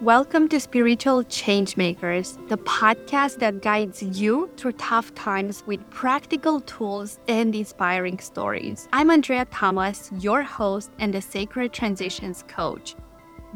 Welcome to Spiritual Changemakers, the podcast that guides you through tough times with practical tools and inspiring stories. I'm Andrea Thomas, your host and the Sacred Transitions Coach.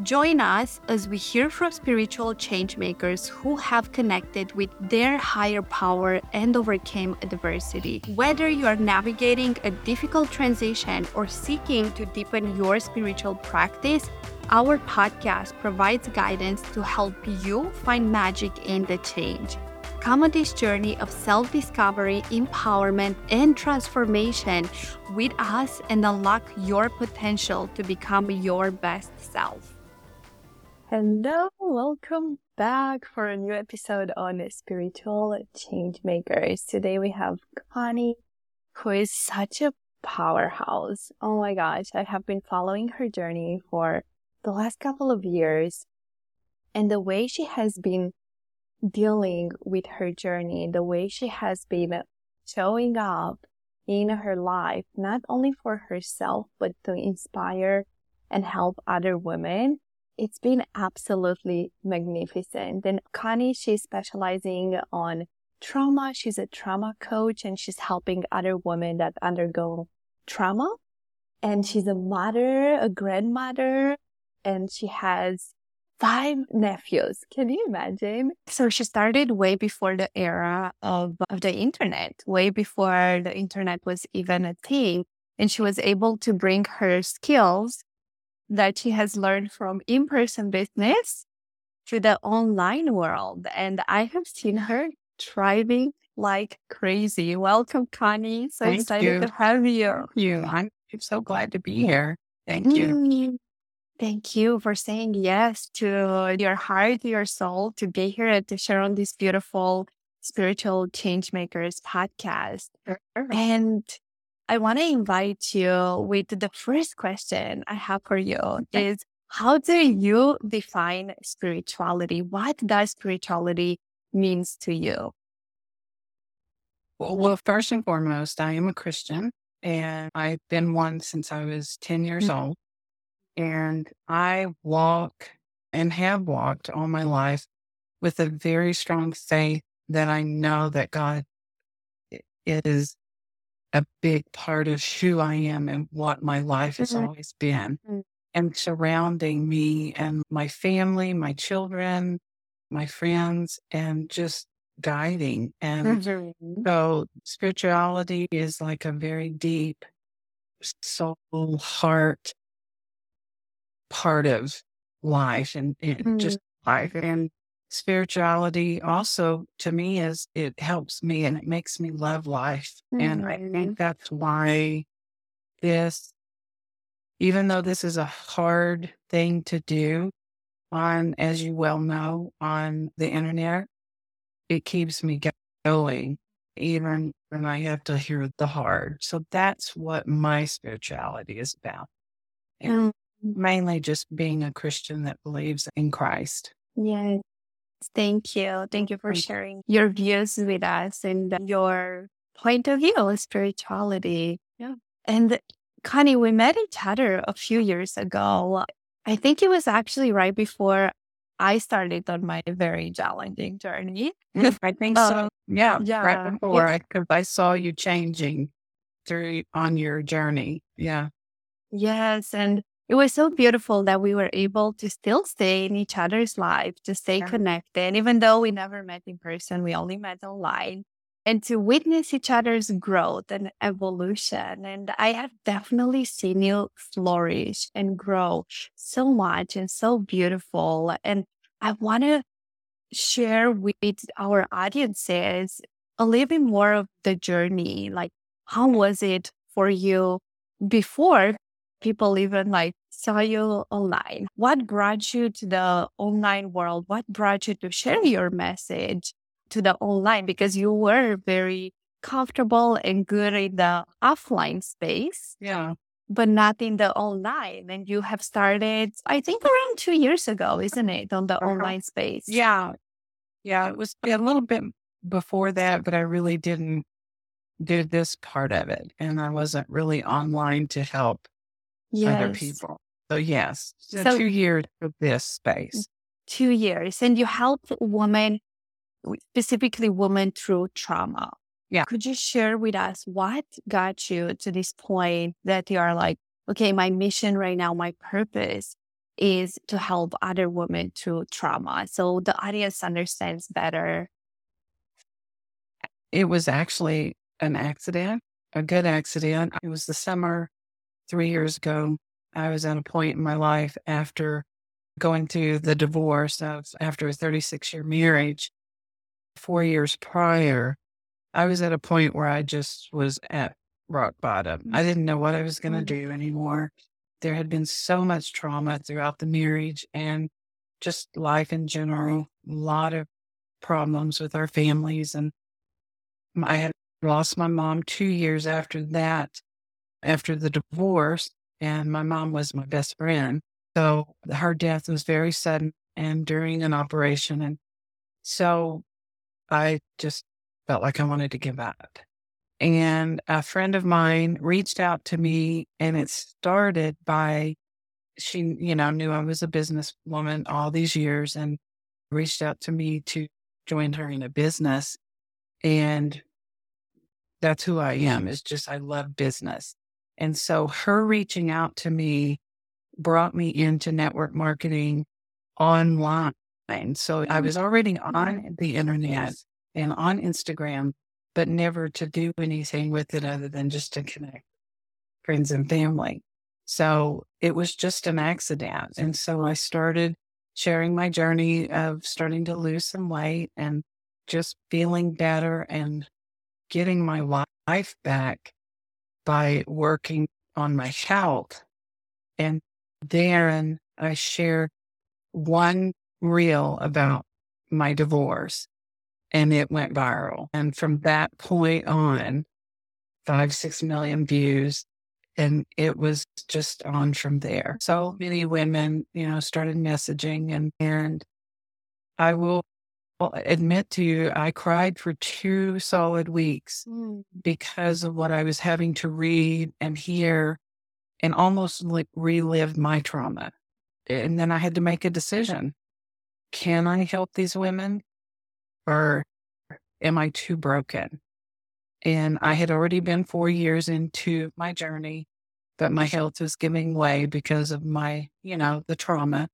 Join us as we hear from spiritual changemakers who have connected with their higher power and overcame adversity. Whether you are navigating a difficult transition or seeking to deepen your spiritual practice, our podcast provides guidance to help you find magic in the change. Come on this journey of self discovery, empowerment, and transformation with us and unlock your potential to become your best self. Hello, welcome back for a new episode on Spiritual Change Makers. Today we have Connie, who is such a powerhouse. Oh my gosh, I have been following her journey for the last couple of years, and the way she has been dealing with her journey, the way she has been showing up in her life, not only for herself, but to inspire and help other women it's been absolutely magnificent. And Connie, she's specializing on trauma. She's a trauma coach and she's helping other women that undergo trauma. And she's a mother, a grandmother, and she has five nephews. Can you imagine? So she started way before the era of, of the internet, way before the internet was even a thing. And she was able to bring her skills that she has learned from in person business to the online world. And I have seen her thriving like crazy. Welcome, Connie. So Thank excited you. to have you. Thank you. I'm so glad to be here. Thank you. Mm, Thank you for saying yes to your heart, your soul, to be here and to share on this beautiful spiritual changemakers podcast. And I want to invite you with the first question I have for you Okay. is how do you define spirituality? What does spirituality means to you? Well, well, first and foremost, I am a Christian and I've been one since I was 10 years Mm. old. And I walk and have walked all my life with a very strong faith that I know that God is a big part of who I am and what my life has Mhm. always been. Mm. And surrounding me and my family, my children, my friends, and just guiding. And Mhm. so spirituality is like a very deep soul, heart part of life and, and just life. And spirituality also to me is it helps me and it makes me love life. And I think that's why this, even though this is a hard thing to do on, as you well know, on the internet, it keeps me going even when I have to hear the hard. So that's what my spirituality is about. And Mm. mainly just being a Christian that believes in Christ. Yes. Thank you. Thank you for sharing your views with us and your point of view on spirituality. Yeah. And Connie, we met each other a few years ago. I think it was actually right before I started on my very challenging journey. Mm, I think so. Yeah. yeah. Right before I, cause I saw you changing through on your journey. Yeah. Yes. And it was so beautiful that we were able to still stay in each other's life, to stay Yeah. connected, even though we never met in person, we only met online, and to witness each other's growth and evolution. And I have definitely seen you flourish and grow so much and so beautiful. And I want to share with our audiences a little bit more of the journey. Like, how was it for you before people even like saw you online? What brought you to the online world? What brought you to share your message to the online? Because you were very comfortable and good in the offline space, Yeah. but not in the online. And you have started, I think, around two years ago, isn't it, on the Uh-huh. online space? Yeah. Yeah. It was a little bit before that, but I really didn't do this part of it. And I wasn't really online to help other people. So yes, so So- two years of this mm, space. two years and you help women, specifically women through trauma. Yeah. Could you share with us what got you to this point that you are like, okay, my mission right now, my purpose is to help other women through trauma. So the audience understands better. It was actually an accident, a good accident. It was the summer three years ago. I was at a point in my life after going through the divorce of after a 36 year marriage, four years prior, I was at a point where I just was at rock bottom. I didn't know what I was going to Mm. do anymore. There had been so much trauma throughout the marriage and just life in general, a lot of problems with our families. And I had lost my mom two years after that, after the divorce, and my mom was my best friend. So her death was very sudden and during an operation. And so I just felt like I wanted to give up. And a friend of mine reached out to me, and it started by she, you know, knew I was a businesswoman all these years and reached out to me to join her in a business. And that's who I am. It's just I love business. And so her reaching out to me brought me into network marketing online. So I was already on the internet and on Instagram, but never to do anything with it other than just to connect friends and family. So it was just an accident. And so I started sharing my journey of starting to lose some weight and just feeling better and getting my life back by working on my health. And then I shared one reel about my divorce and it went viral. And from that point on, five, six million views. And it was just on from there. So many women, you know, started messaging and, and I will admit to you, I cried for two solid weeks hmm. because of what I was having to read and hear and almost like relive my trauma. And then I had to make a decision. Can I help these women or am I too broken? And I had already been four years into my journey, but my health was giving way because of my, you know, the trauma.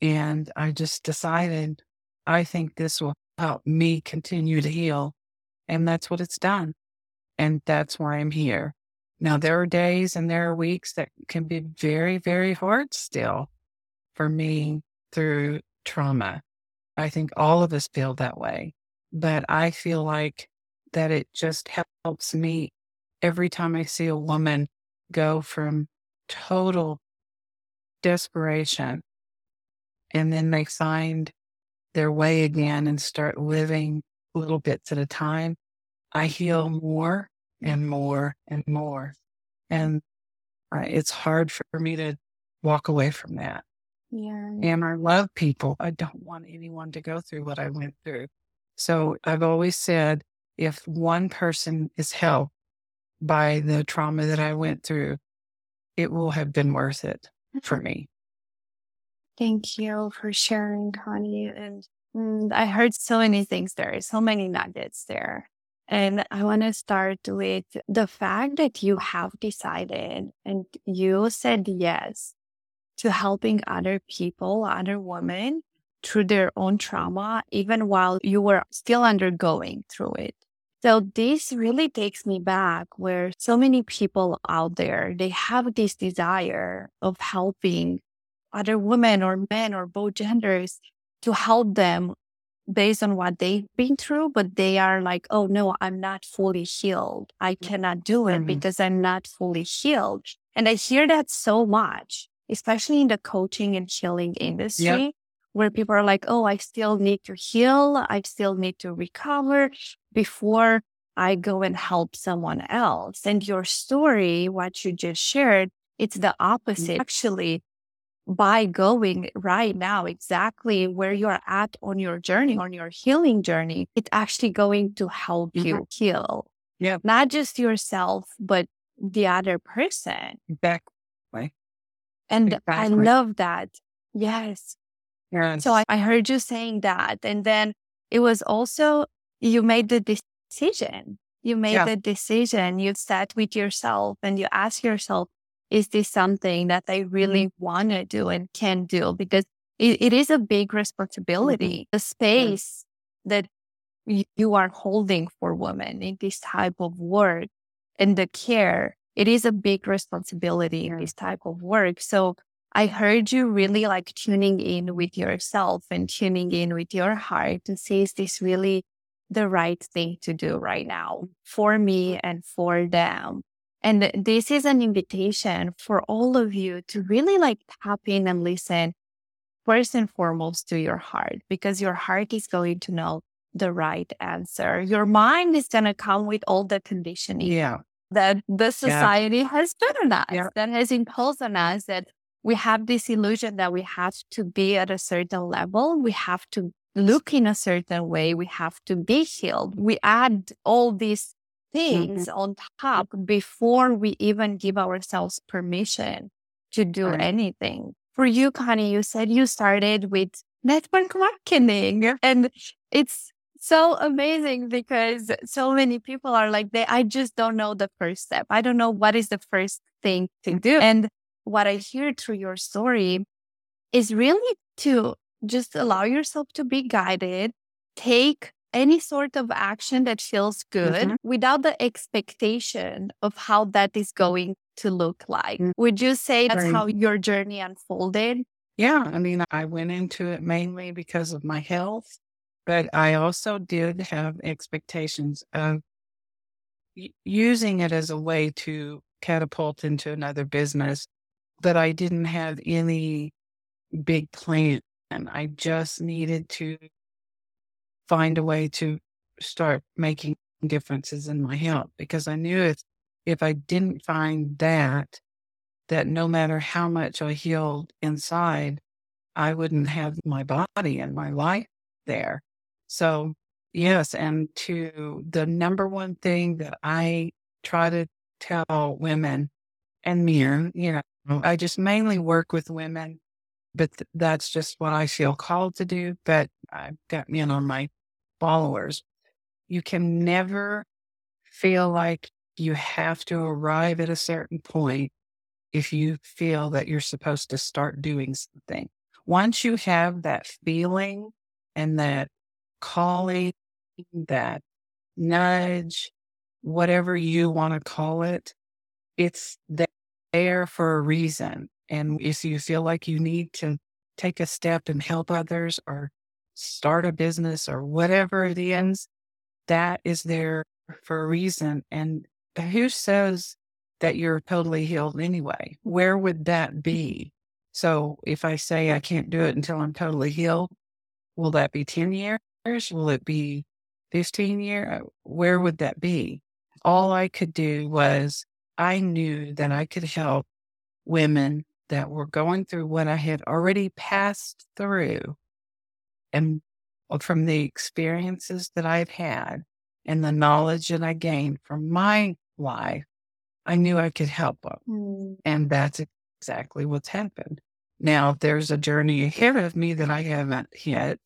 And I just decided, I think this will help me continue to heal. And that's what it's done. And that's why I'm here. Now, there are days and there are weeks that can be very, very hard still for me through trauma. I think all of us feel that way. But I feel like that it just helps me every time I see a woman go from total desperation and then they find their way again and start living little bits at a time. I heal more and more and more. And uh, it's hard for me to walk away from that. Yeah. And I love people. I don't want anyone to go through what I went through. So I've always said if one person is helped by the trauma that I went through, it will have been worth it for me. Thank you for sharing, Connie. And mm, I heard so many things there, so many nuggets there. And I want to start with the fact that you have decided and you said yes to helping other people, other women through their own trauma, even while you were still undergoing through it. So this really takes me back where so many people out there, they have this desire of helping other women or men or both genders to help them based on what they've been through, but they are like, oh no, I'm not fully healed. I cannot do it Mhm. because I'm not fully healed. And I hear that so much, especially in the coaching and healing industry, where people are like, oh, I still need to heal. I still need to recover before I go and help someone else. And your story, what you just shared, it's the opposite. Actually, by going right now exactly where you're at on your journey, on your healing journey, it's actually going to help mm-hmm. you heal. Yeah. Not just yourself, but the other person. Exactly. And I love that. Yes. Yes. So I, I heard you saying that. And then it was also, you made the decision. You made Yeah. the decision. You sat with yourself and you asked yourself, is this something that I really mm-hmm. want to do and can do? Because it, it is a big mm-hmm. responsibility. The space that you are holding for women in this type of work and the care, it is a big responsibility in this type of work. So I heard you really like tuning in with yourself and tuning in with your heart and see, is this really the right thing to do right now for me and for them? And this is an invitation for all of you to really like tap in and listen first and foremost to your heart because your heart is going to know the right answer. Your mind is going to come with all the conditioning yeah. that the society has put on us, Yeah. that has imposed on us that we have this illusion that we have to be at a certain level, we have to look in a certain way, we have to be healed. We add all these Mm-hmm. things on top before we even give ourselves permission to do Right. anything. For you, Connie, you said you started with network marketing and it's so amazing because so many people are like they I just don't know the first step. I don't know what is the first thing to do. And what I hear through your story is really to just allow yourself to be guided, take any sort of action that feels good Mhm. without the expectation of how that is going to look like. Mm. Would you say that's Right. how your journey unfolded? Yeah, I mean, I went into it mainly because of my health, but I also did have expectations of u- using it as a way to catapult into another business, but I didn't have any big plan. And I just needed to find a way to start making differences in my health because I knew if, if I didn't find that, that no matter how much I healed inside, I wouldn't have my body and my life there. So, yes. And to the number one thing that I try to tell women and men, you know, oh. I just mainly work with women, but th- that's just what I feel called to do. But I've got men on my followers. You can never feel like you have to arrive at a certain point if you feel that you're supposed to start doing something. Once you have that feeling and that calling, that nudge, whatever you want to call it, it's there for a reason. And if you feel like you need to take a step and help others or start a business or whatever it is, that is there for a reason. And who says that you're totally healed anyway? Where would that be? So if I say I can't do it until I'm totally healed, will that be 10 years? Will it be 15 years? Where would that be? All I could do was I knew that I could help women that were going through what I had already passed through. And from the experiences that I've had and the knowledge that I gained from my life, I knew I could help them. Mm. And that's exactly what's happened. Now, there's a journey ahead of me that I haven't hit.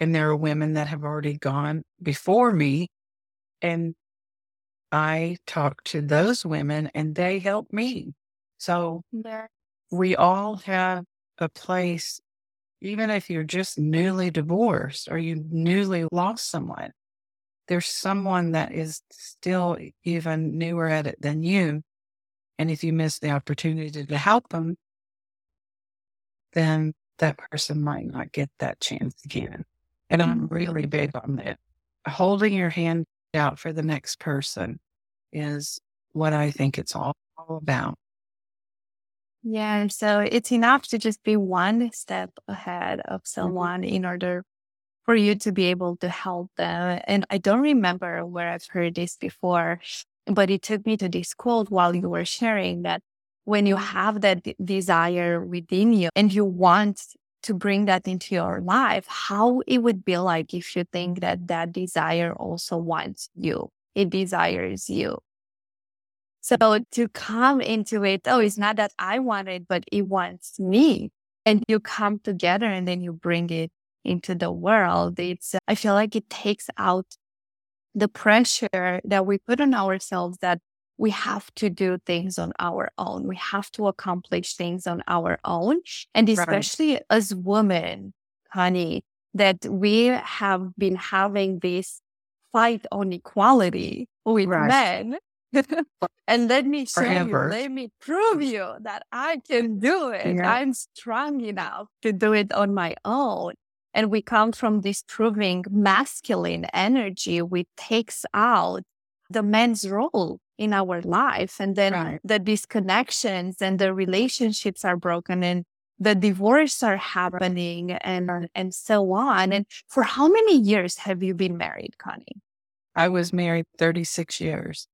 And there are women that have already gone before me. And I talk to those women and they help me. So we all have a place, even if you're just newly divorced or you newly lost someone, there's someone that is still even newer at it than you. And if you miss the opportunity to help them, then that person might not get that chance again. And I'm mm-hmm. really big on that. Holding your hand out for the next person is what I think it's all, all about. Yeah. So it's enough to just be one step ahead of mm-hmm. someone in order for you to be able to help them. And I don't remember where I've heard this before, but it took me to this quote while you were sharing that when you mm-hmm. have that d- desire within you and you want to bring that into your life, how it would be like if you think that that desire also wants you, it desires you. So to come into it, oh, it's not that I want it, but it wants me. and you come together and then you bring it into the world. It's, I feel like it takes out the pressure that we put on ourselves that we have to do things on our own. We have to accomplish things on our own. And especially right. as women, honey, that we have been having this fight on equality with right. men. And let me show Forever. you, let me prove you that I can do it. Yeah. I'm strong enough to do it on my own. And we come from this proving masculine energy, which takes out the man's role in our life. And then right. the disconnections and the relationships are broken and the divorce are happening and, and so on. And for how many years have you been married, Connie? I was married 36 years.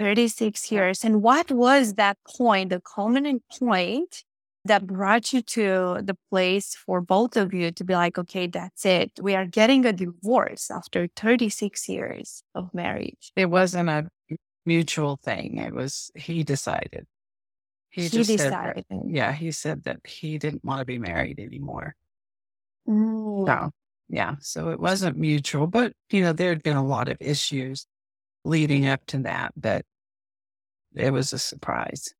36 years. And what was that point, the culminating point that brought you to the place for both of you to be like, okay, that's it. We are getting a divorce after 36 years of marriage. It wasn't a mutual thing. It was, he decided. He, he decided. That, yeah, he said that he didn't want to be married anymore. Mm. So, yeah, so it wasn't mutual, but, you know, there had been a lot of issues leading up to that, but it was a surprise.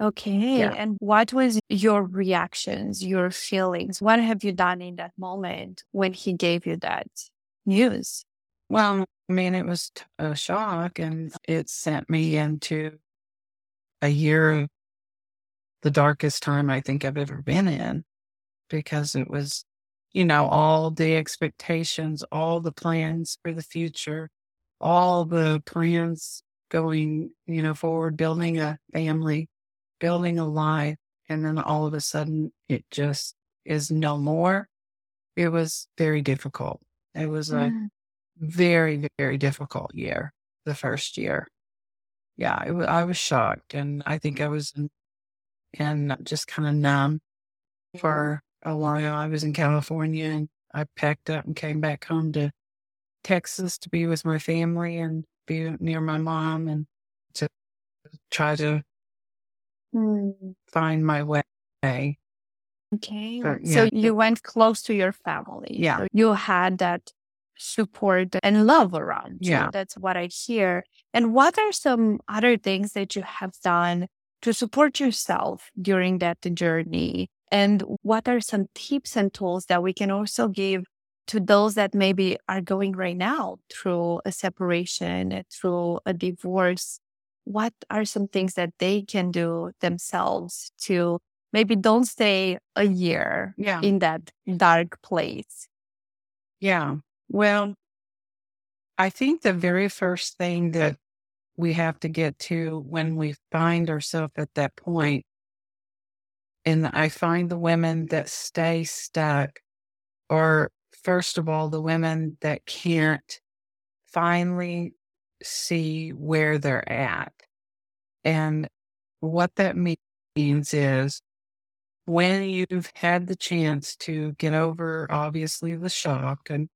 Okay. Yeah. And what was your reactions, your feelings? What have you done in that moment when he gave you that news? Well, I mean, it was a shock and it sent me into a year of the darkest time I think I've ever been in because it was, you know, all the expectations, all the plans for the future, all the plans going, you know, forward, building a family building a life. And then all of a sudden it just is no more. It was very difficult. It was a mm. very, very difficult year, the first year. Yeah, I was shocked. And I think I was in, in just kind of numb for a while. I was in California and I packed up and came back home to Texas to be with my family and be near my mom and to try to Hmm. find my way. Okay. But, yeah. So you went close to your family. Yeah. So you had that support and love around you. Yeah. That's what I hear. And what are some other things that you have done to support yourself during that journey? And what are some tips and tools that we can also give to those that maybe are going right now through a separation, through a divorce, what are some things that they can do themselves to maybe don't stay a year yeah. in that dark place? Yeah. Well, I think the very first thing that we have to get to when we find ourselves at that point, and I find the women that stay stuck, or first of all, the women that can't finally see where they're at. And what that means is when you've had the chance to get over obviously the shock and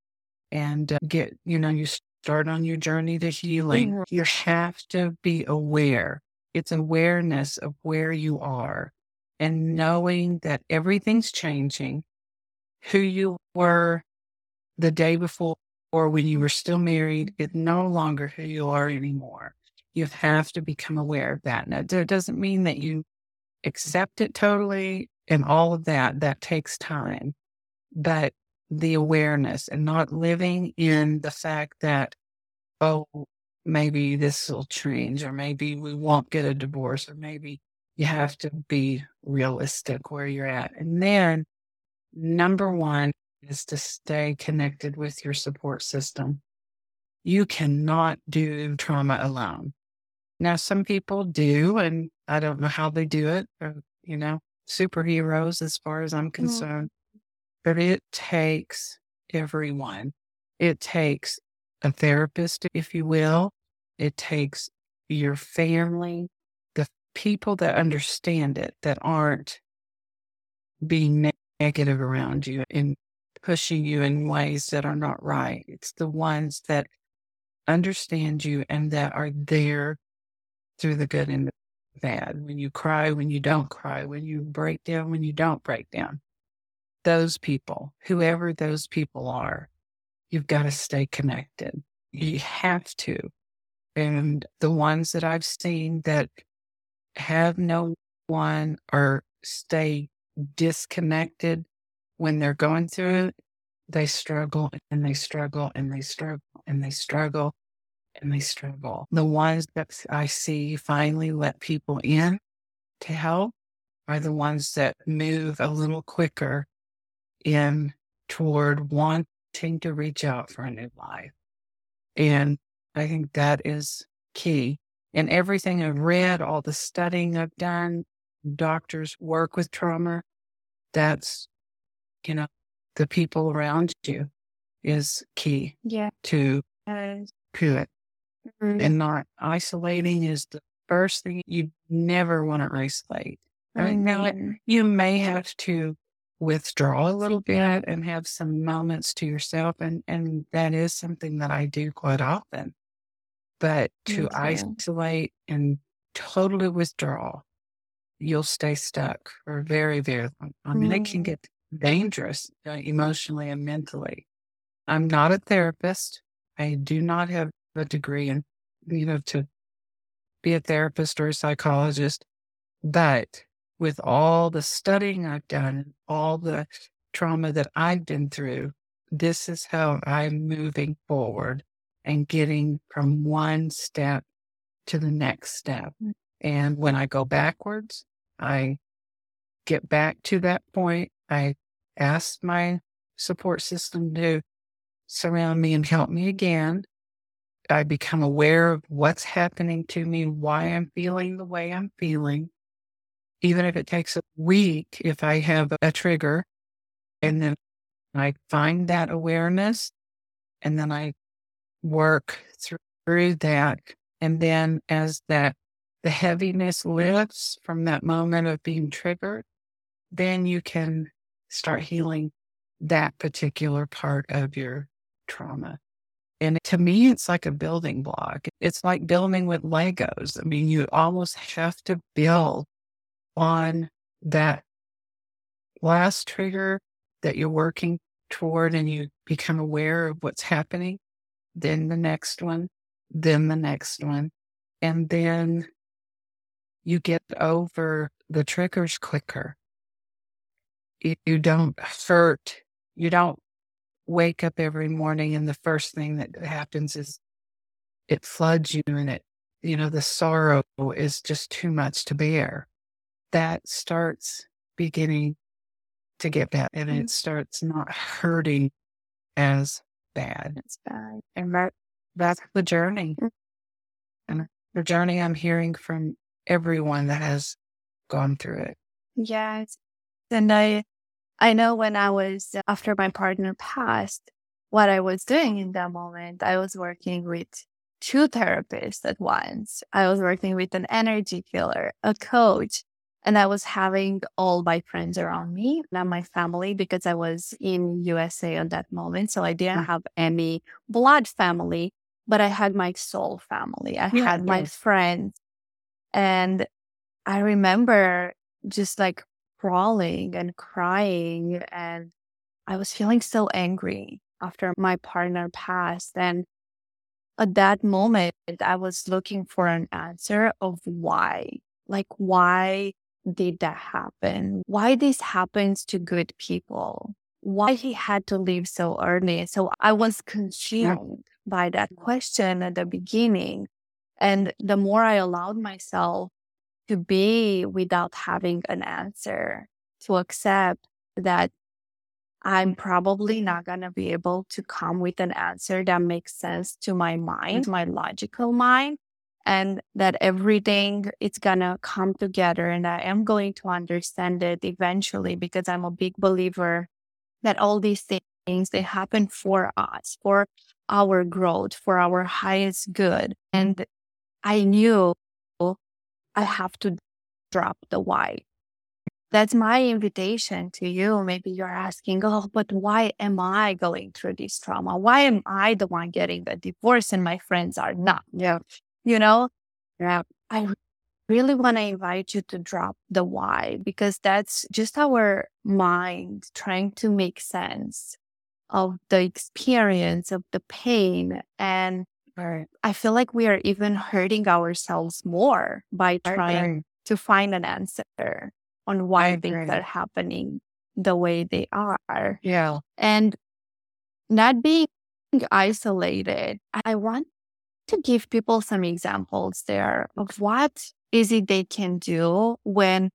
and uh, get you know you start on your journey to healing mm-hmm. you have to be aware it's awareness of where you are and knowing that everything's changing who you were the day before or when you were still married is no longer who you are anymore. You have to become aware of that. Now, it doesn't mean that you accept it totally and all of that. That takes time. But the awareness and not living in the fact that, oh, maybe this will change, or maybe we won't get a divorce, or maybe you have to be realistic where you're at. And then, number one, is to stay connected with your support system. You cannot do trauma alone. Now, some people do, and I don't know how they do it, or, you know, superheroes as far as I'm mm-hmm. concerned, mm. but it takes everyone. It takes a therapist, if you will. It takes your family, the people that understand it, that aren't being negative around you and pushing you in ways that are not right. It's the ones that understand you and that are there through the good and the bad, when you cry, when you don't cry, when you break down, when you don't break down. Those people, whoever those people are, you've got to stay connected. You have to. And the ones that I've seen that have no one or stay disconnected when they're going through it, they struggle and they struggle and they struggle and they struggle and they struggle. The ones that I see finally let people in to help are the ones that move a little quicker in toward wanting to reach out for a new life. And I think that is key. And everything I've read, all the studying I've done, doctors work with trauma, that's, you know, the people around you is key Yeah. to, Uh, to it. mhm. And not isolating is the first thing you never want to isolate. I mean, now it- you may have to withdraw a little bit and have some moments to yourself. And, and that is something that I do quite often. But to isolate and totally withdraw, you'll stay stuck for very, very long time. And it can Mm. get dangerous uh, emotionally and mentally. I'm not a therapist. I do not have a degree in, you know, to be a therapist or a psychologist. But with all the studying I've done, and all the trauma that I've been through, this is how I'm moving forward and getting from one step to the next step. Mm. And when I go backwards, I get back to that point. I ask my support system to surround me and help me again. I become aware of what's happening to me, why I'm feeling the way I'm feeling. Even if it takes a week, if I have a trigger, and then I find that awareness, and then I work through that. And then as that the heaviness lifts from that moment of being triggered, then you can start healing that particular part of your trauma. And to me, it's like a building block. It's like building with Legos. I mean, you almost have to build on that last trigger that you're working toward and you become aware of what's happening. Then the next one, then the next one. And then you get over the triggers quicker. You, don't hurt. You don't wake up every morning and the first thing that happens is it floods you and it, you know, the sorrow is just too much to bear. That starts beginning to get bad and Mm. it starts not hurting as bad. That's bad. And that, that's the journey. Mm. And the journey I'm hearing from everyone that has gone through it. Yes. And I I know when I was after my partner passed, what I was doing in that moment, I was working with two therapists at once. I was working with an energy healer, a coach, and I was having all my friends around me, not my family, because I was in USA at that moment. So I didn't Mm. have any blood family, but I had my soul family. I Yeah, had my friends. And I remember just like crawling and crying and I was feeling so angry after my partner passed and at that moment I was looking for an answer of why like why did that happen? Why this happens to good people? Why he had to leave so early? So I was consumed by that question at the beginning and the more I allowed myself to be without having an answer, to accept that I'm probably not going to be able to come with an answer that makes sense to my mind, my logical mind, and that everything it's going to come together and I am going to understand it eventually because I'm a big believer that all these things they happen for us, for our growth, for our highest good. And I knew I have to drop the why. That's my invitation to you. Maybe you're asking, oh, but why am I going through this trauma? Why am I the one getting the divorce and my friends are not? Yeah. You know, Yeah. I really want to invite you to drop the why because that's just our mind trying to make sense of the experience of the pain and Right. I feel like we are even hurting ourselves more by trying to find an answer on why things are happening the way they are. Yeah. And not being isolated, I want to give people some examples there of what is it they can do when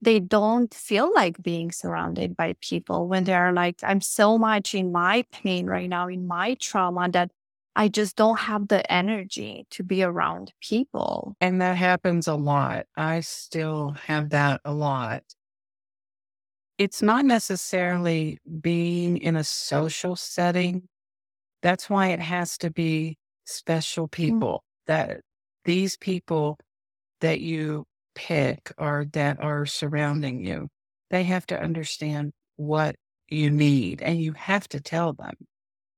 they don't feel like being surrounded by people, when they're like, I'm so much in my pain right now, in my trauma, that I just don't have the energy to be around people. And that happens a lot. I still have that a lot. It's not necessarily being in a social setting. That's why it has to be special mm. people that these people that you pick or that are surrounding you, they have to understand what you need and you have to tell them.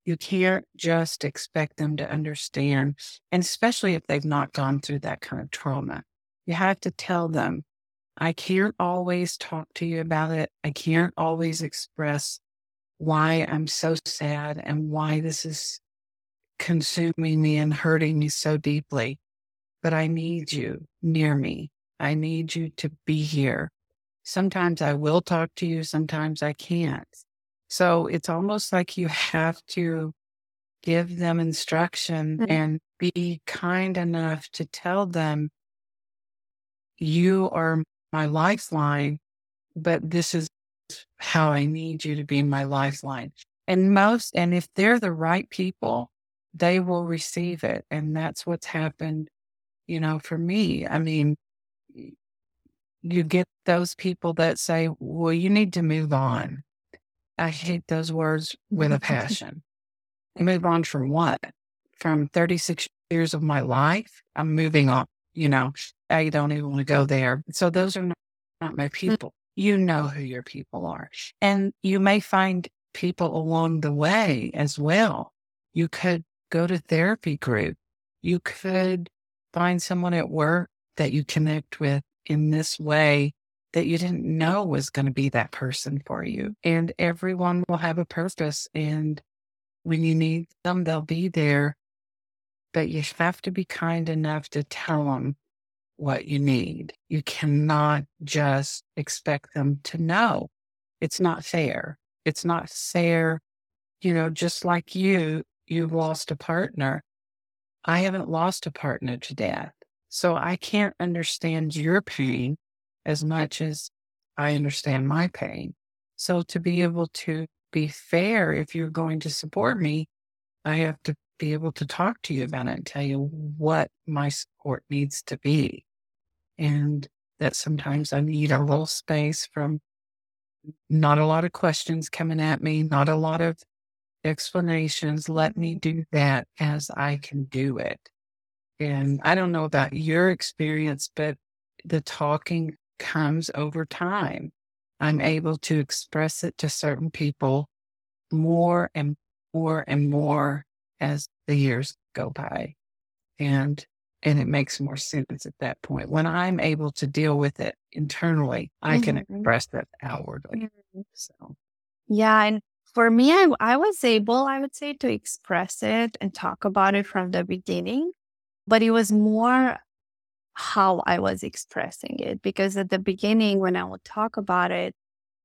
You can't just expect them to understand, and especially if they've not gone through that kind of trauma. You have to tell them, I can't always talk to you about it. I can't always express why I'm so sad and why this is consuming me and hurting me so deeply. But I need you near me. I need you to be here. Sometimes I will talk to you, sometimes I can't. So it's almost like you have to give them instruction Mm. and be kind enough to tell them, you are my lifeline, but this is how I need you to be my lifeline. And most, and if they're the right people, they will receive it. And that's what's happened, you know, for me. I mean, you get those people that say, well, you need to move on. I hate those words with a passion. move on from what? From 36 years of my life? I'm moving on. You know, I don't even want to go there. So those are not, not my mm. people. You know who your people are. And you may find people along the way as well. You could go to therapy group. You could find someone at work that you connect with in this way that you didn't know was going to be that person for you. And everyone will have a purpose. And when you need them, they'll be there. But you have to be kind enough to tell them what you need. You cannot just expect them to know. It's not fair. It's not fair. You know, just like you, you've lost a partner. I haven't lost a partner to death. So I can't understand your pain as much as I understand my pain. So to be able to be fair, if you're going to support me, I have to be able to talk to you about it and tell you what my support needs to be. And that sometimes I need a little space from not a lot of questions coming at me, not a lot of explanations. Let me do that as I can do it. And I don't know about your experience, but the talking comes over time. I'm able to express it to certain people more and more and more as the years go by. And and it makes more sense at that point. When I'm able to deal with it internally, I can Mhm. express that outwardly. Mhm. So Yeah. And for me, I, I was able, I would say, to express it and talk about it from the beginning, but it was more how I was expressing it. Because at the beginning, when I would talk about it,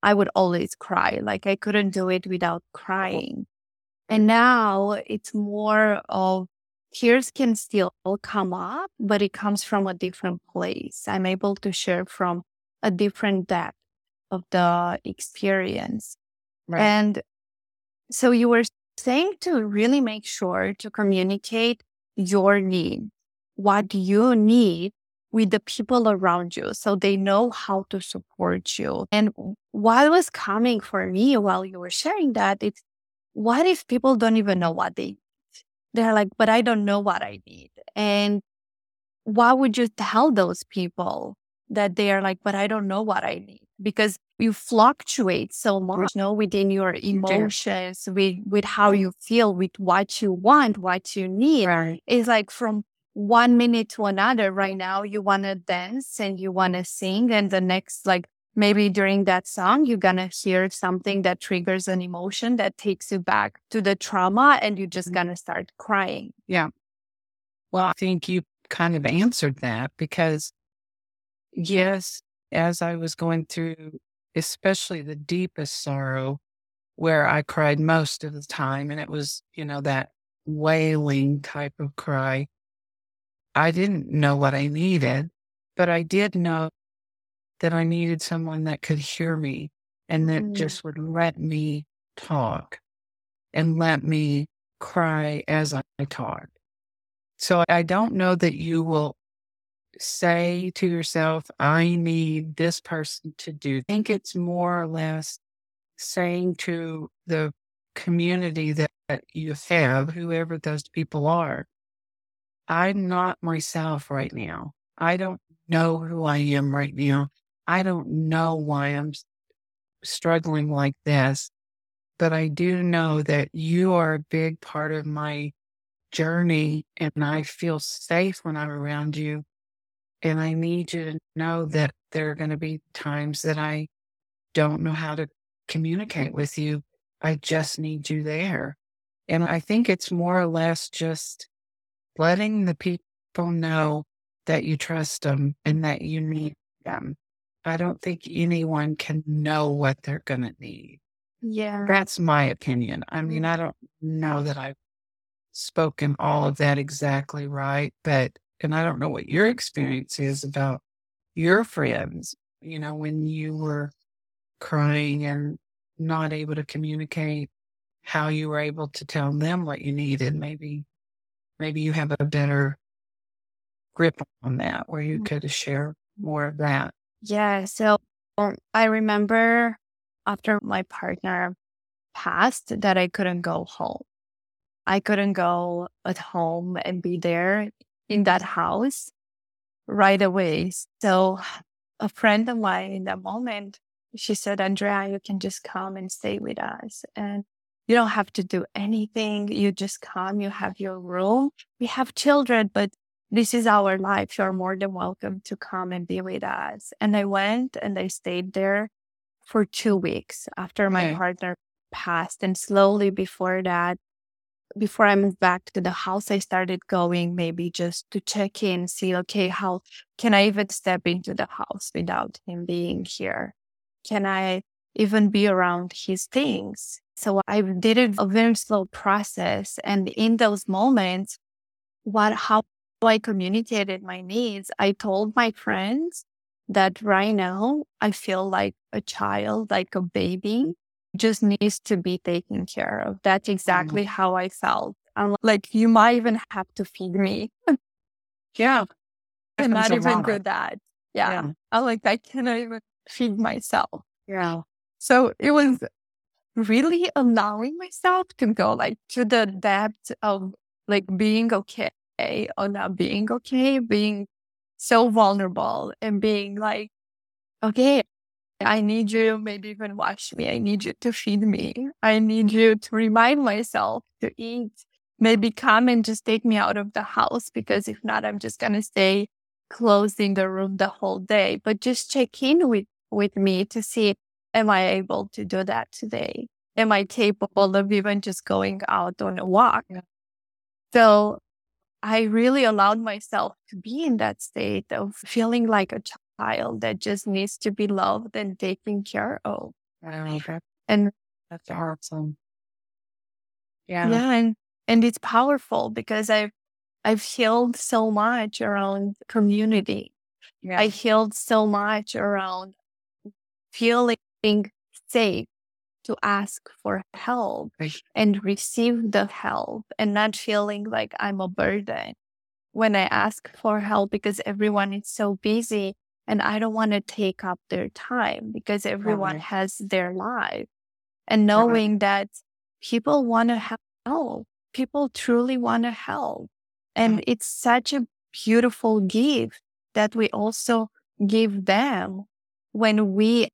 I would always cry. Like I couldn't do it without oh. crying. And now it's more of tears can still come up, but it comes from a different place. I'm able to share from a different depth of the experience. right. And so you were saying to really make sure to communicate your need, what you need with the people around you so they know how to support you. And what was coming for me while you were sharing that, it's what if people don't even know what they need? They're like, but I don't know what I need. And what would you tell those people that they are like, but I don't know what I need? Because you fluctuate so much, you know, within your emotions, with with how you feel, with what you want, what you need. right. It's like from one minute to another. Right now, you want to dance and you want to sing. And the next, like maybe during that song, you're to hear something that triggers an emotion that takes you back to the trauma and you're just to start crying. Yeah. Well, I think you kind of answered that because, yes, as I was going through, especially the deepest sorrow, where I cried most of the time, and it was, you know, that wailing type of cry, I didn't know what I needed, but I did know that I needed someone that could hear me and that Mm. just would let me talk and let me cry as I talk. So I don't know that you will say to yourself, I need this person to do. I think it's more or less saying to the community that, that you have, whoever those people are, I'm not myself right now. I don't know who I am right now. I don't know why I'm struggling like this, but I do know that you are a big part of my journey and I feel safe when I'm around you. And I need you to know that there are going to be times that I don't know how to communicate with you. I just need you there. And I think it's more or less just letting the people know that you trust them and that you need them. I don't think anyone can know what they're going to need. Yeah. That's my opinion. I mean, I don't know that I've spoken all of that exactly right, but, and I don't know what your experience is about your friends, you know, when you were crying and not able to communicate how you were able to tell them what you needed. Maybe, maybe you have a better grip on that where you could share more of that. Yeah. So um, I remember after my partner passed that I couldn't go home. I couldn't go at home and be there in that house right away. So a friend of mine in that moment, she said, Andrea, you can just come and stay with us. And you don't have to do anything. You just come, you have your room. We have children, but this is our life. You're more than welcome to come and be with us. And I went and I stayed there for two weeks after my Okay. partner passed. And slowly before that, before I moved back to the house, I started going maybe just to check in, see, okay, how can I even step into the house without him being here? Can I even be around his things? So I did it a very slow process. And in those moments, what, how I communicated my needs, I told my friends that right now I feel like a child, like a baby, just needs to be taken care of. That's exactly how I felt. I'm like, you might even have to feed me. Yeah. I'm not even lot. good at. Yeah. Yeah. I'm like, I cannot even feed myself. Yeah. So it was really allowing myself to go like to the depth of like being okay or not being okay, being so vulnerable and being like, okay, I need you, maybe even wash me. I need you to feed me. I need you to remind myself to eat. Maybe come and just take me out of the house because if not, I'm just going to stay closed in the room the whole day. But just check in with, with me to see, am I able to do that today? Am I capable of even just going out on a walk? Yeah. So I really allowed myself to be in that state of feeling like a child that just needs to be loved and taken care of. Wow, And That's awesome. Yeah. yeah, and, and it's powerful because I've I've healed so much around community. Yeah. I healed so much around feeling safe to ask for help and receive the help and not feeling like I'm a burden when I ask for help because everyone is so busy and I don't want to take up their time because everyone Right. has their life. And knowing that people want to help, people truly want to help. And it's such a beautiful gift that we also give them when we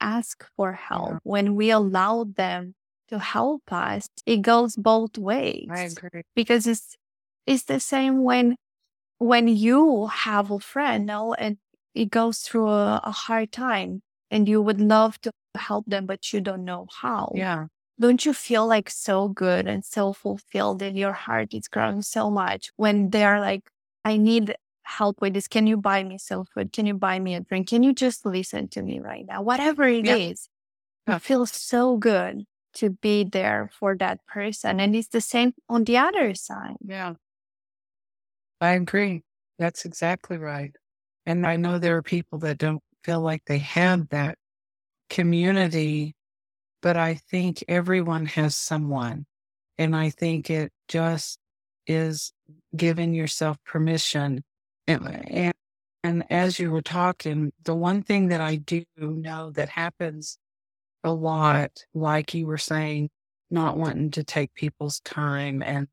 ask for help, when we allow them to help us. It goes both ways I agree. because it's it's the same when when you have a friend no, and it goes through a, a hard time and you would love to help them, but you don't know how. Yeah. Don't you feel like so good and so fulfilled and your heart is growing so much when they're like, I need help with this. Can you buy me some food? Can you buy me a drink? Can you just listen to me right now? Whatever it Yeah. is, it feels so good to be there for that person. And it's the same on the other side. Yeah. I agree. That's exactly right. And I know there are people that don't feel like they have that community, but I think everyone has someone. And I think it just is giving yourself permission. And, and, and as you were talking, the one thing that I do know that happens a lot, like you were saying, not wanting to take people's time and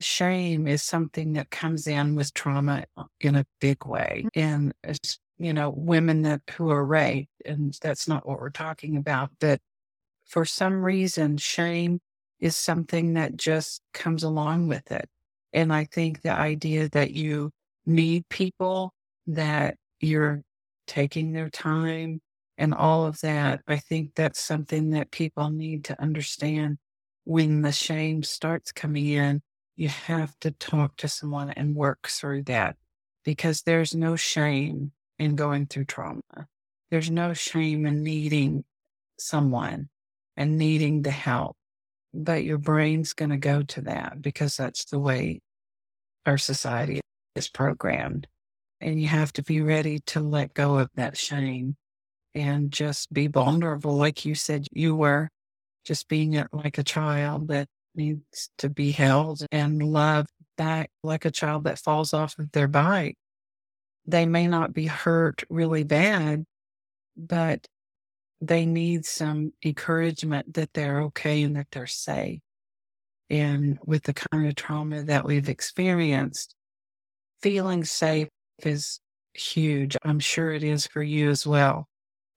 shame is something that comes in with trauma in a big way. Mm-hmm. And it's, you know, women that who are raped, and that's not what we're talking about, but for some reason, shame is something that just comes along with it. And I think the idea that you need people, that you're taking their time and all of that, I think that's something that people need to understand when the shame starts coming in you have to talk to someone and work through that because there's no shame in going through trauma. There's no shame in needing someone and needing the help. But your brain's going to go to that because that's the way our society is programmed. And you have to be ready to let go of that shame and just be vulnerable, like you said you were, just being like a child that needs to be held and loved back like a child that falls off of their bike. They may not be hurt really bad, but they need some encouragement that they're okay and that they're safe. And with the kind of trauma that we've experienced, feeling safe is huge. I'm sure it is for you as well.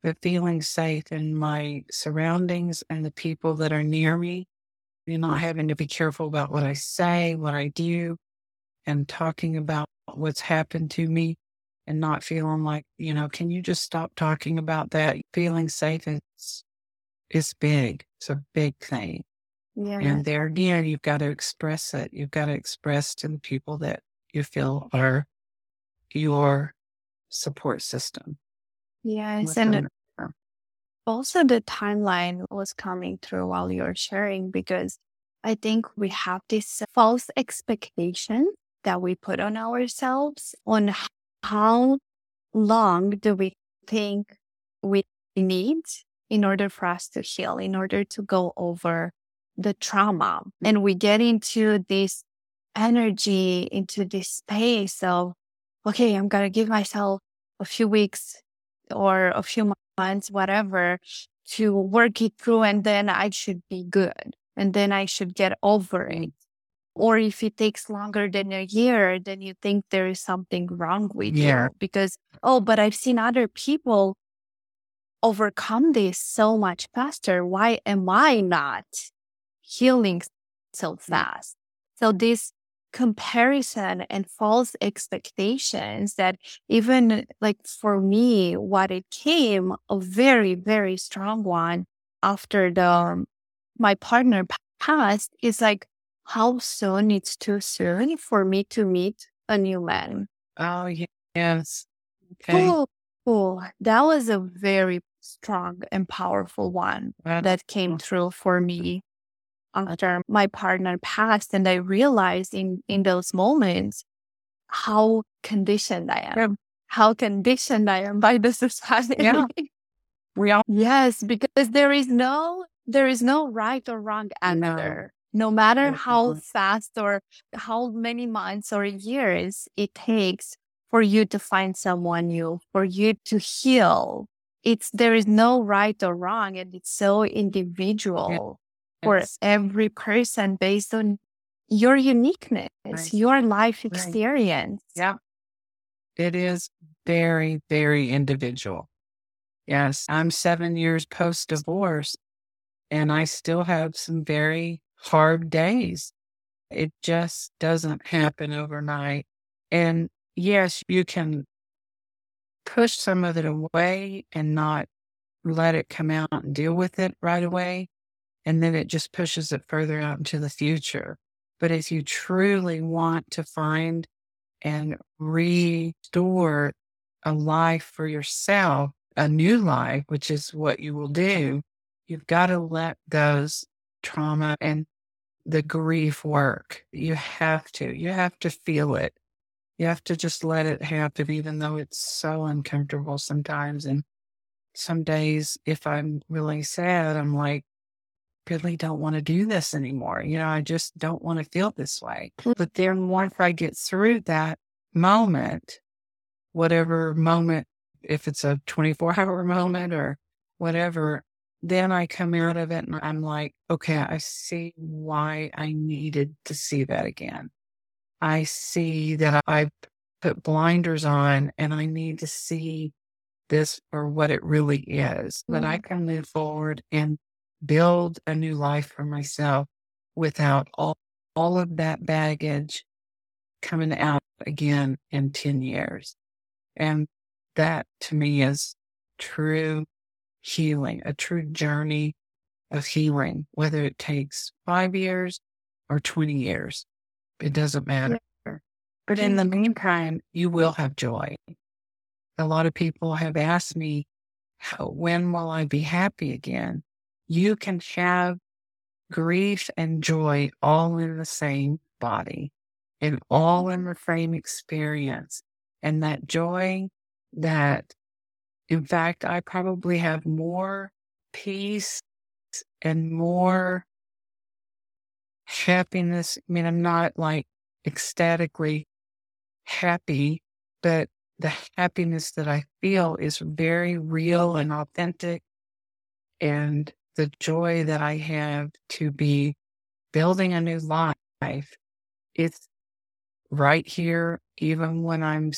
But feeling safe in my surroundings and the people that are near me you're not having to be careful about what I say, what I do, and talking about what's happened to me and not feeling like, you know, can you just stop talking about that? Feeling safe is, is big. It's a big thing. Yeah. And there again, you've got to express it. You've got to express to the people that you feel are your support system. Yes. And also the timeline was coming through while you're sharing because I think we have this false expectation that we put on ourselves on how long do we think we need in order for us to heal, in order to go over the trauma. And we get into this energy, into this space of, okay, I'm going to give myself a few weeks or a few months, whatever, to work it through, and then I should be good. And then I should get over it. Or if it takes longer than a year, then you think there is something wrong with Yeah. you because, oh, but I've seen other people overcome this so much faster. Why am I not healing so mm. fast? So, this comparison and false expectations that even like for me what it came a very very strong one after the um, my partner passed is like how soon it's too soon for me to meet a new man Oh, ye- yes. Okay. oh, that was a very strong and powerful one that came through for me after my partner passed and i realized in in those moments how conditioned i am Yeah. how conditioned i am by the society Yeah. we all yes because there is no there is no right or wrong answer no matter how Mhm. fast or how many months or years it takes for you to find someone new for you to heal it's there is no right or wrong and it's so individual for every person based on your uniqueness, Right. your life Right. experience. Yeah. It is very, very individual. Yes. I'm seven years post divorce and I still have some very hard days. It just doesn't happen overnight. And yes, you can push some of it away and not let it come out and deal with it right away. And then it just pushes it further out into the future. But if you truly want to find and restore a life for yourself, a new life, which is what you will do, you've got to let those trauma and the grief work. You have to. You have to feel it. You have to just let it happen, even though it's so uncomfortable sometimes. And some days, if I'm really sad, I'm like, really don't want to do this anymore. You know, I just don't want to feel this way. Mm. But then once I get through that moment, whatever moment, if it's a 24 hour moment or whatever, then I come out of it and I'm like, okay, I see why I needed to see that again. I see that I put blinders on and I need to see this for what it really is. That I can move forward and build a new life for myself without all, all of that baggage coming out again in 10 years. And that to me is true healing, a true journey of healing, whether it takes five years or 20 years. It doesn't matter. But in the meantime, you will have joy. A lot of people have asked me, when will I be happy again? You can have grief and joy all in the same body and all in the same experience. And that joy, that in fact, I probably have more peace and more happiness. I mean, I'm not like ecstatically happy, but the happiness that I feel is very real and authentic. And the joy that I have to be building a new life, it's right here, even when I'm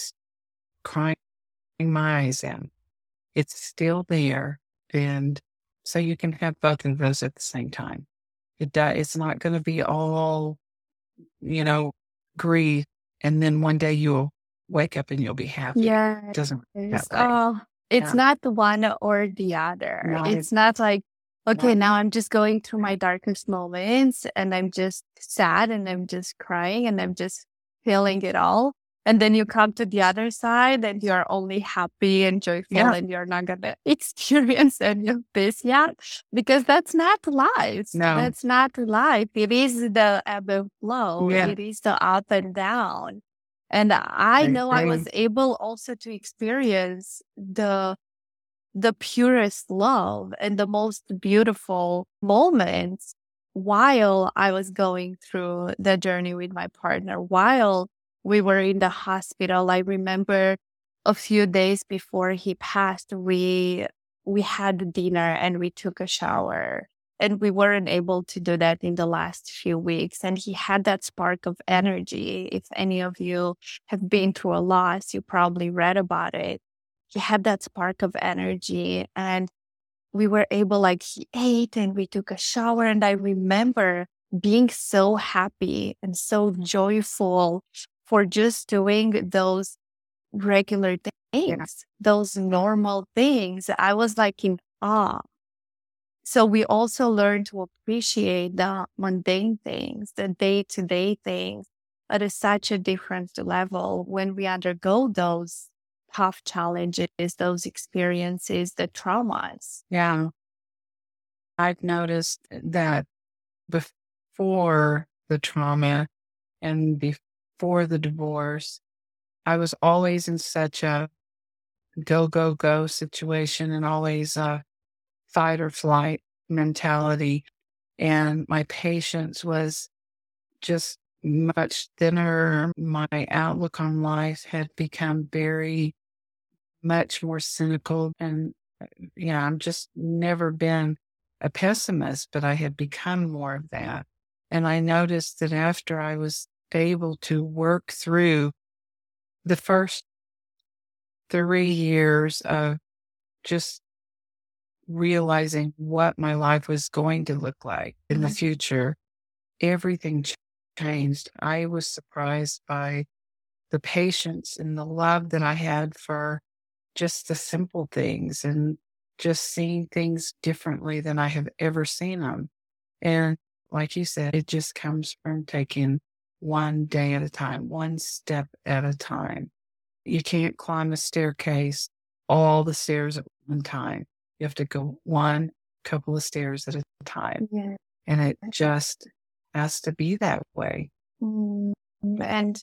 crying my eyes in. It's still there. And so you can have both of those at the same time. It does, it's not going to be all, you know, grief. And then one day you'll wake up and you'll be happy. Yeah. It doesn't It's, oh, it's Yeah. not the one or the other. No, it's not like, okay, No. now I'm just going through my darkest moments and I'm just sad and I'm just crying and I'm just feeling it all. And then you come to the other side and you're only happy and joyful Yeah. and you're not going to experience any of this yet because that's not life. No. That's not life. It is the ebb and flow, Yeah. it is the up and down. And I know I was able also to experience the the purest love and the most beautiful moments while I was going through the journey with my partner, while we were in the hospital. I remember a few days before he passed, we we had dinner and we took a shower. And we weren't able to do that in the last few weeks. And he had that spark of energy. If any of you have been through a loss, you probably read about it. He had that spark of energy and we were able, like, he ate and we took a shower. And I remember being so happy and so mm-hmm. joyful for just doing those regular things, those normal things. I was like in awe. So we also learn to appreciate the mundane things, the day to day things at a, such a different level when we undergo those tough challenges, those experiences, the traumas. Yeah. I've noticed that before the trauma and before the divorce, I was always in such a go, go, go situation and always a fight or flight mentality. And my patience was just much thinner. My outlook on life had become very much more cynical. And, uh, you know, I'm just never been a pessimist, but I had become more of that. And I noticed that after I was able to work through the first three years of just realizing what my life was going to look like in the Mhm. future, everything changed. I was surprised by the patience and the love that I had for just the simple things and just seeing things differently than I have ever seen them. And like you said, it just comes from taking one day at a time, one step at a time. You can't climb a staircase, all the stairs at one time. You have to go one couple of stairs at a time. Yeah. And it just has to be that way. Mm, And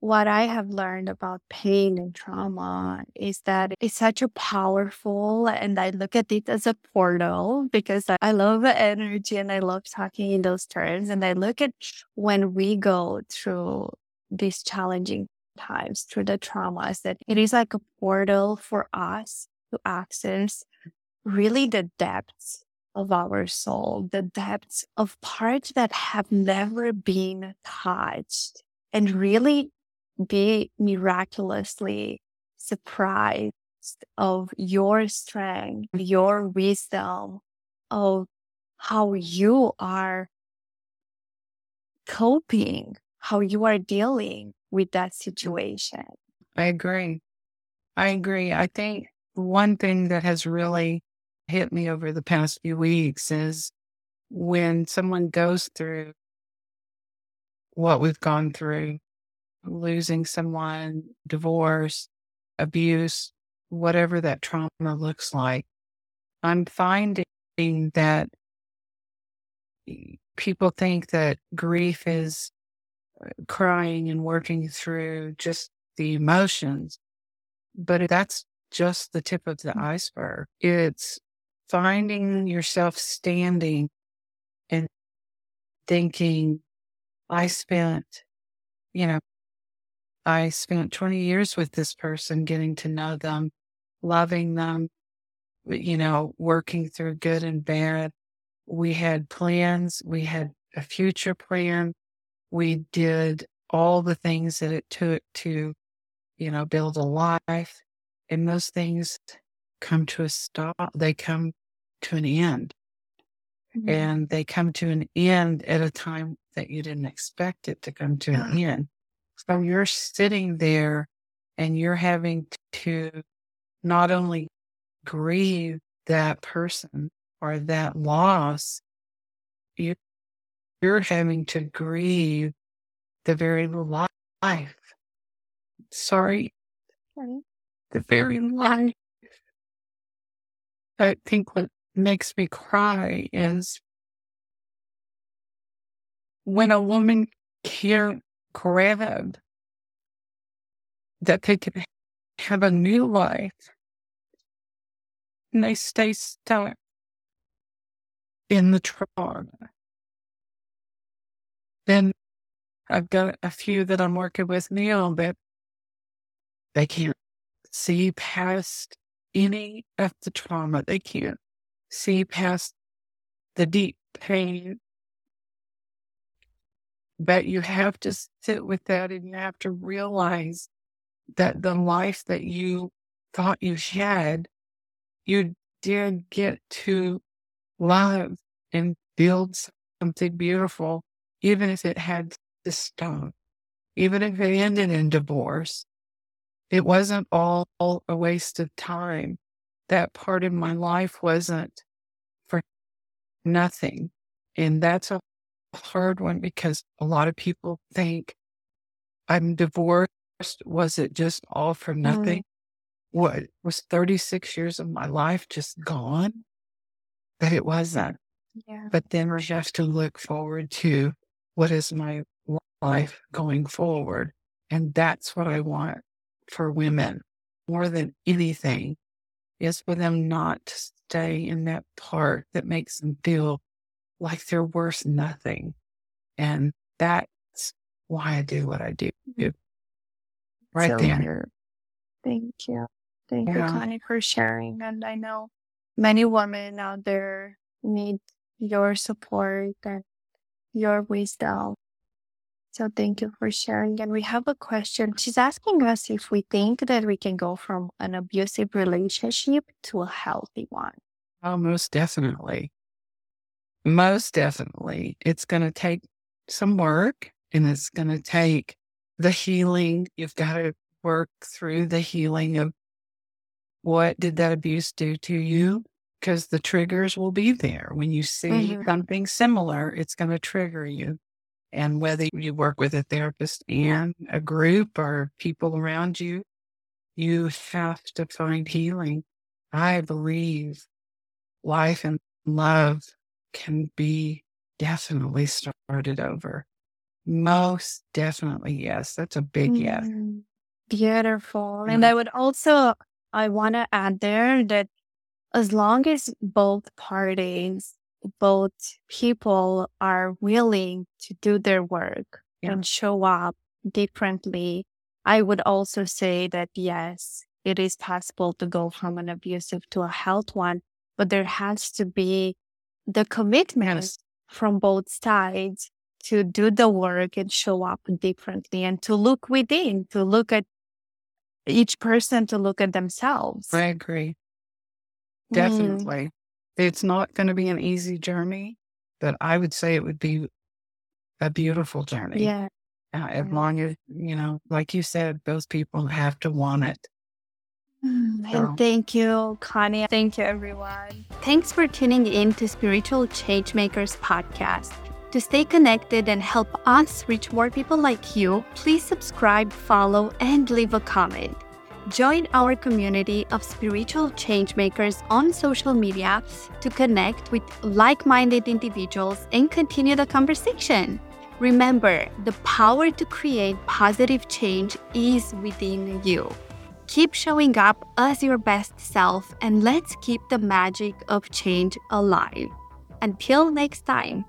what I have learned about pain and trauma is that it's such a powerful, and I look at it as a portal because I- love energy and I love talking in those terms. And I look at when we go through these challenging times, through the traumas, that it is like a portal for us to access really the depths of our soul, the depths of parts that have never been touched, and really be miraculously surprised of your strength, mm. your wisdom, of how you are coping, how you are dealing with that mm. situation. I agree. I agree. I think one thing that has really hit me over the past few weeks is when someone goes through what we've gone through, losing someone, divorce, abuse, whatever that trauma looks like, I'm finding that people think that grief is uh, crying and working through just the emotions, but that's just the tip of the iceberg. It's finding yourself standing and thinking, I spent, you know, I spent 20 years with this person, getting to know them, loving them, you know, working through good and bad. We had plans. We had a future plan. We did all the things that it took to, you know, build a life. And those things come to a stop. They come to an end Mm-hmm. and they come to an end at a time that you didn't expect it to come to an end. So you're sitting there and you're having to not only grieve that person or that loss, you, you're having to grieve the very life. Sorry, the very life. I think what makes me cry is when a woman can't grab that they can have a new life and they stay stuck in the trauma. Then I've got a few that I'm working with now that they can't see past any of the trauma. They can't see past the deep pain. But you have to sit with that and you have to realize that the life that you thought you had, you did get to love and build something beautiful, even if it had to stop, even if it ended in divorce. It wasn't all a waste of time. That part of my life wasn't for nothing. And that's a hard one because a lot of people think I'm divorced. Was it just all for mm. nothing? What was 36 years of my life just gone? But it wasn't. Yeah. But then we have to look forward to what is my life going forward. And that's what I want for women more than anything is for them not to stay in that part that makes them feel like they're worth nothing. And that's why I do what I do. Right So there. wonderful. Thank you. Thank you, Connie, for sharing. And I know many women out there need your support and your wisdom. So thank you for sharing. And we have a question. She's asking us if we think that we can go from an abusive relationship to a healthy one. Oh, most definitely. Most definitely. It's going to take some work and it's going to take the healing. You've got to work through the healing of what did that abuse do to you? Because the triggers will be there. When you see mm-hmm. something similar, it's going to trigger you. And whether you work with a therapist and a group or people around you, you have to find healing. I believe life and love can be definitely started over. Most definitely, yes. That's a big yes. Mm, beautiful. And I would also, I want to add there that as long as both parties, both people are willing to do their work yeah. and show up differently, I would also say that yes, it is possible to go from an abusive to a health one, but there has to be the commitment yes. from both sides to do the work and show up differently and to look within, to look at each person, to look at themselves. I agree. Mm. Definitely. Mm. It's not going to be an easy journey, but I would say it would be a beautiful journey. Yeah. Uh, as long as, you know, like you said, those people have to want it. Mm, and thank you, Connie. Thank you, everyone. Thanks for tuning in to Spiritual Changemakers podcast. To stay connected and help us reach more people like you, please subscribe, follow, and leave a comment. Join our community of spiritual changemakers on social media to connect with like minded individuals and continue the conversation. Remember, the power to create positive change is within you. Keep showing up as your best self and let's keep the magic of change alive. Until next time.